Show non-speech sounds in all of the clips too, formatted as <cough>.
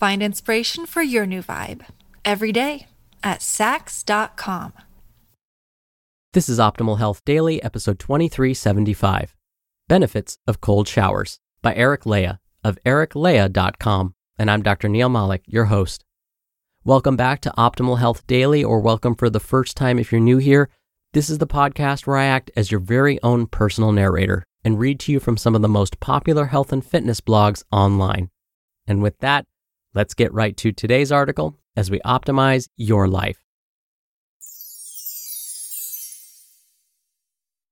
Find inspiration for your new vibe every day at Saks.com. This is Optimal Health Daily, episode 2375 Benefits of Cold Showers by Eric Leija of ericleija.com. And I'm Dr. Neal Malik, your host. Welcome back to Optimal Health Daily, or welcome for the first time if you're new here. This is the podcast where I act as your very own personal narrator and read to you from some of the most popular health and fitness blogs online. And with that, let's get right to today's article as we optimize your life.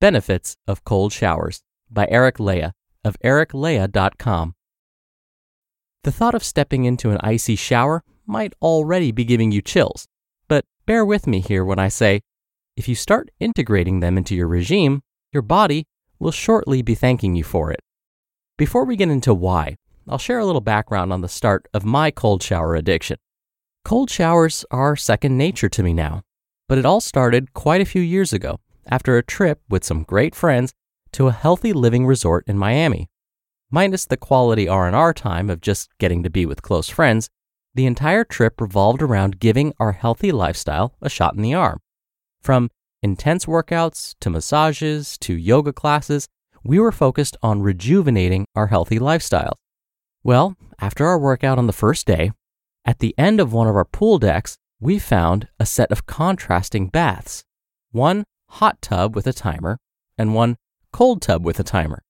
Benefits of Cold Showers by Eric Leija of ericleija.com. The thought of stepping into an icy shower might already be giving you chills, but bear with me here when I say if you start integrating them into your regime, your body will shortly be thanking you for it. Before we get into why, I'll share a little background on the start of my cold shower addiction. Cold showers are second nature to me now, but it all started quite a few years ago after a trip with some great friends to a healthy living resort in Miami. Minus the quality R&R time of just getting to be with close friends, the entire trip revolved around giving our healthy lifestyle a shot in the arm. From intense workouts to massages to yoga classes, we were focused on rejuvenating our healthy lifestyles. Well, after our workout on the first day, at the end of one of our pool decks, we found a set of contrasting baths one hot tub with a timer and one cold tub with a timer.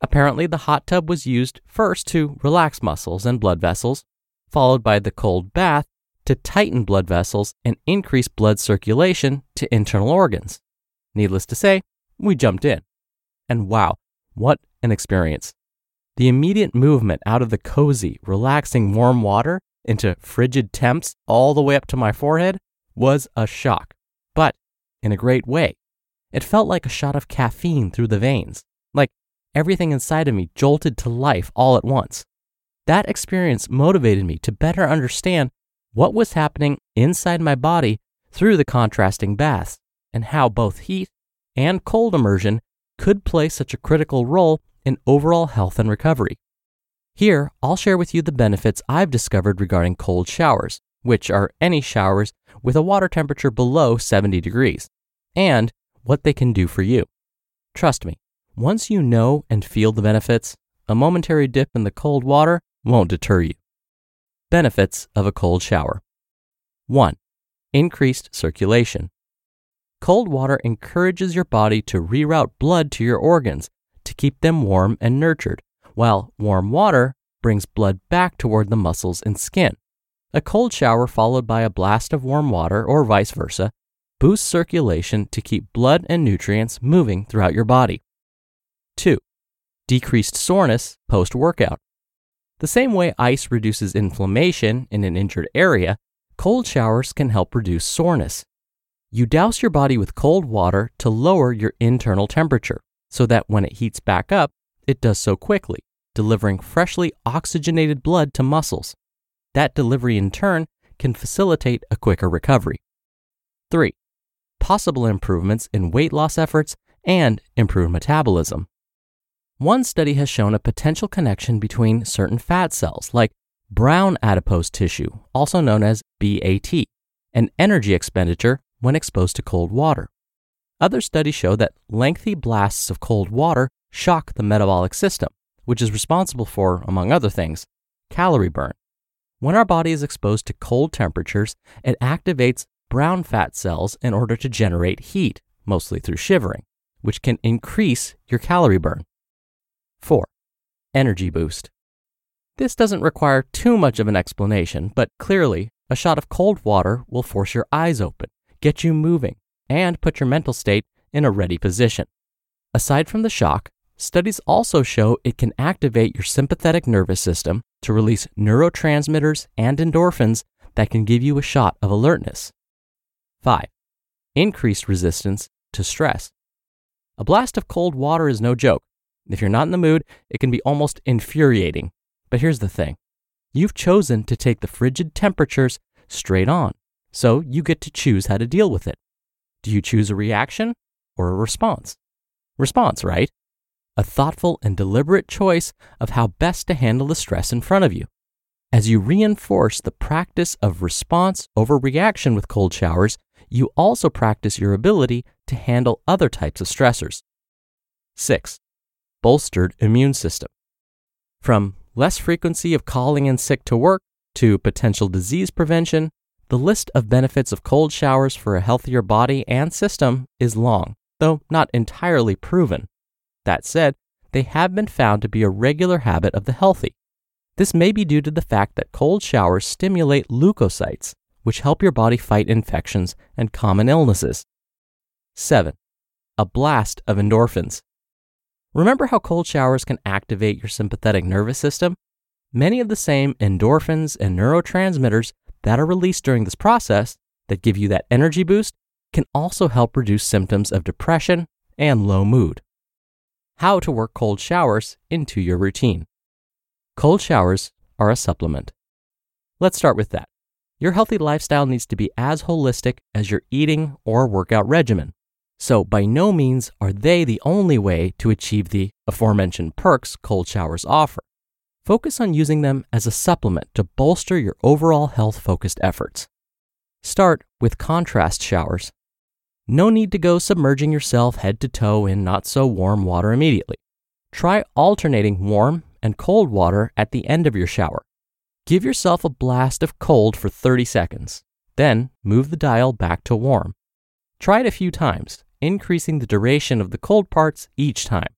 Apparently, the hot tub was used first to relax muscles and blood vessels, followed by the cold bath to tighten blood vessels and increase blood circulation to internal organs. Needless to say, we jumped in. And wow, what an experience! The immediate movement out of the cozy, relaxing warm water into frigid temps all the way up to my forehead was a shock, but in a great way. It felt like a shot of caffeine through the veins, like everything inside of me jolted to life all at once. That experience motivated me to better understand what was happening inside my body through the contrasting baths and how both heat and cold immersion could play such a critical role in overall health and recovery. Here, I'll share with you the benefits I've discovered regarding cold showers, which are any showers with a water temperature below 70 degrees, and what they can do for you. Trust me, once you know and feel the benefits, a momentary dip in the cold water won't deter you. Benefits of a cold shower 1. Increased circulation. Cold water encourages your body to reroute blood to your organs to keep them warm and nurtured, while warm water brings blood back toward the muscles and skin. A cold shower followed by a blast of warm water, or vice versa, boosts circulation to keep blood and nutrients moving throughout your body. 2. Decreased soreness post workout. The same way ice reduces inflammation in an injured area, cold showers can help reduce soreness. You douse your body with cold water to lower your internal temperature so that when it heats back up, it does so quickly, delivering freshly oxygenated blood to muscles. That delivery in turn can facilitate a quicker recovery. 3. Possible improvements in weight loss efforts and improved metabolism. One study has shown a potential connection between certain fat cells, like brown adipose tissue, also known as BAT, and energy expenditure when exposed to cold water. Other studies show that lengthy blasts of cold water shock the metabolic system, which is responsible for, among other things, calorie burn. When our body is exposed to cold temperatures, it activates brown fat cells in order to generate heat, mostly through shivering, which can increase your calorie burn. 4. Energy boost. This doesn't require too much of an explanation, but clearly, a shot of cold water will force your eyes open, get you moving, and put your mental state in a ready position. Aside from the shock, studies also show it can activate your sympathetic nervous system to release neurotransmitters and endorphins that can give you a shot of alertness. 5. Increased resistance to stress. A blast of cold water is no joke. If you're not in the mood, it can be almost infuriating. But here's the thing you've chosen to take the frigid temperatures straight on, so you get to choose how to deal with it. Do you choose a reaction or a response? Response, right? A thoughtful and deliberate choice of how best to handle the stress in front of you. As you reinforce the practice of response over reaction with cold showers, you also practice your ability to handle other types of stressors. 6. Bolstered immune system. From less frequency of calling in sick to work to potential disease prevention, the list of benefits of cold showers for a healthier body and system is long, though not entirely proven. That said, they have been found to be a regular habit of the healthy. This may be due to the fact that cold showers stimulate leukocytes, which help your body fight infections and common illnesses. 7. A blast of endorphins. Remember how cold showers can activate your sympathetic nervous system? Many of the same endorphins and neurotransmitters that are released during this process that give you that energy boost can also help reduce symptoms of depression and low mood. How to work cold showers into your routine. Cold showers are a supplement. Let's start with that. Your healthy lifestyle needs to be as holistic as your eating or workout regimen. So, by no means are they the only way to achieve the aforementioned perks cold showers offer. Focus on using them as a supplement to bolster your overall health focused efforts. Start with contrast showers. No need to go submerging yourself head to toe in not so warm water immediately. Try alternating warm and cold water at the end of your shower. Give yourself a blast of cold for 30 seconds, then move the dial back to warm. Try it a few times increasing the duration of the cold parts each time.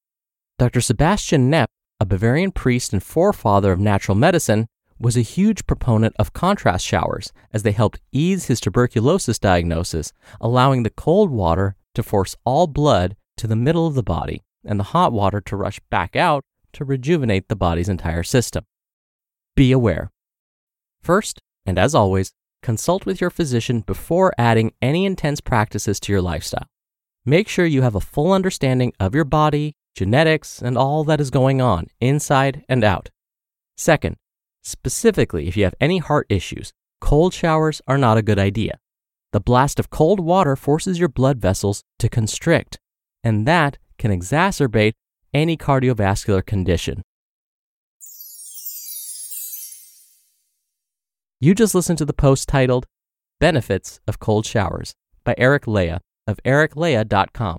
Dr. Sebastian Kneipp, a Bavarian priest and forefather of natural medicine, was a huge proponent of contrast showers as they helped ease his tuberculosis diagnosis, allowing the cold water to force all blood to the middle of the body and the hot water to rush back out to rejuvenate the body's entire system. Be aware. First, and as always, consult with your physician before adding any intense practices to your lifestyle. Make sure you have a full understanding of your body, genetics, and all that is going on inside and out. Second, specifically if you have any heart issues, cold showers are not a good idea. The blast of cold water forces your blood vessels to constrict, and that can exacerbate any cardiovascular condition. You just listened to the post titled Benefits of Cold Showers by Eric Leija of ericleija.com.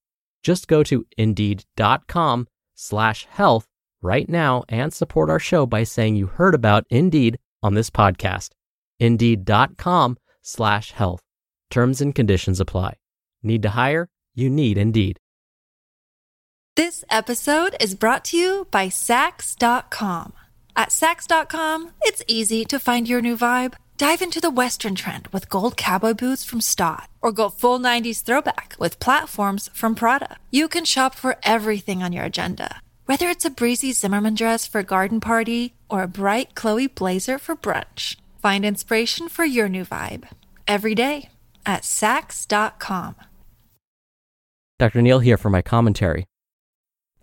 Just go to indeed.com slash health right now and support our show by saying you heard about Indeed on this podcast. Indeed.com slash health. Terms and conditions apply. Need to hire? You need Indeed. This episode is brought to you by Saks.com. At Saks.com, it's easy to find your new vibe. Dive into the Western trend with gold cowboy boots from Staud, or go full 90s throwback with platforms from Prada. You can shop for everything on your agenda, whether it's a breezy Zimmermann dress for a garden party or a bright Chloe blazer for brunch. Find inspiration for your new vibe every day at Saks.com. Dr. Neal here for my commentary.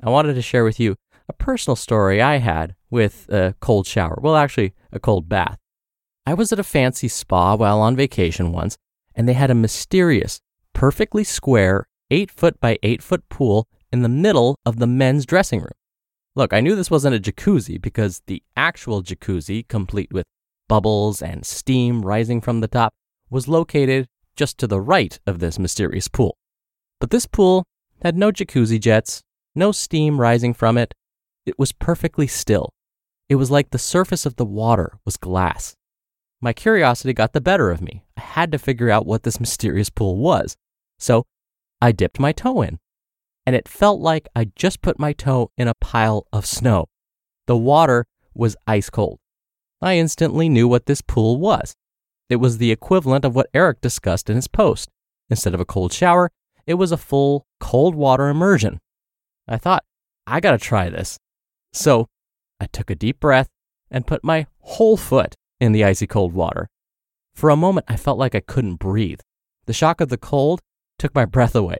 I wanted to share with you a personal story I had with a cold shower. Well, actually, a cold bath. I was at a fancy spa while on vacation once, and they had a mysterious, perfectly square, 8 foot by 8 foot pool in the middle of the men's dressing room. Look, I knew this wasn't a jacuzzi because the actual jacuzzi, complete with bubbles and steam rising from the top, was located just to the right of this mysterious pool. But this pool had no jacuzzi jets, no steam rising from it. It was perfectly still. It was like the surface of the water was glass. My curiosity got the better of me. I had to figure out what this <laughs> mysterious pool was. So I dipped my toe in, and it felt like I just put my toe in a pile of snow. The water was ice cold. I instantly knew what this pool was. It was the equivalent of what Eric discussed in his post. Instead of a cold shower, it was a full cold water immersion. I thought, I gotta try this. So I took a deep breath and put my whole foot in the icy cold water. For a moment, I felt like I couldn't breathe. The shock of the cold took my breath away.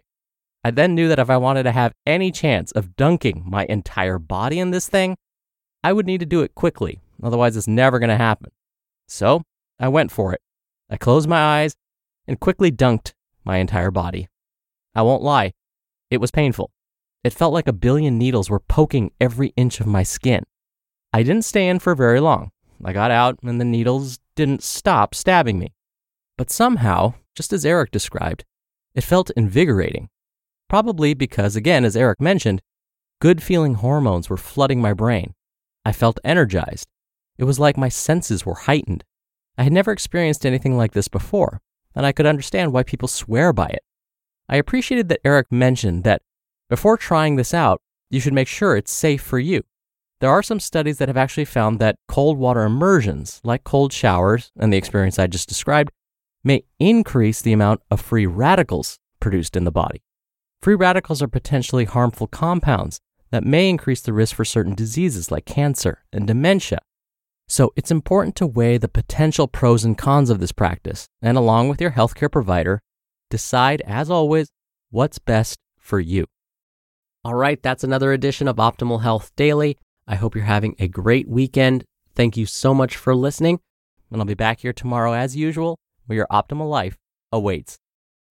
I then knew that if I wanted to have any chance of dunking my entire body in this thing, I would need to do it quickly, otherwise, it's never going to happen. So I went for it. I closed my eyes and quickly dunked my entire body. I won't lie, it was painful. It felt like a billion needles were poking every inch of my skin. I didn't stay in for very long. I got out and the needles didn't stop stabbing me. But somehow, just as Eric described, it felt invigorating. Probably because, again, as Eric mentioned, good feeling hormones were flooding my brain. I felt energized. It was like my senses were heightened. I had never experienced anything like this before, and I could understand why people swear by it. I appreciated that Eric mentioned that before trying this out, you should make sure it's safe for you. There are some studies that have actually found that cold water immersions, like cold showers and the experience I just described, may increase the amount of free radicals produced in the body. Free radicals are potentially harmful compounds that may increase the risk for certain diseases like cancer and dementia. So it's important to weigh the potential pros and cons of this practice, and along with your healthcare provider, decide, as always, what's best for you. All right, that's another edition of Optimal Health Daily. I hope you're having a great weekend. Thank you so much for listening. And I'll be back here tomorrow as usual, where your optimal life awaits.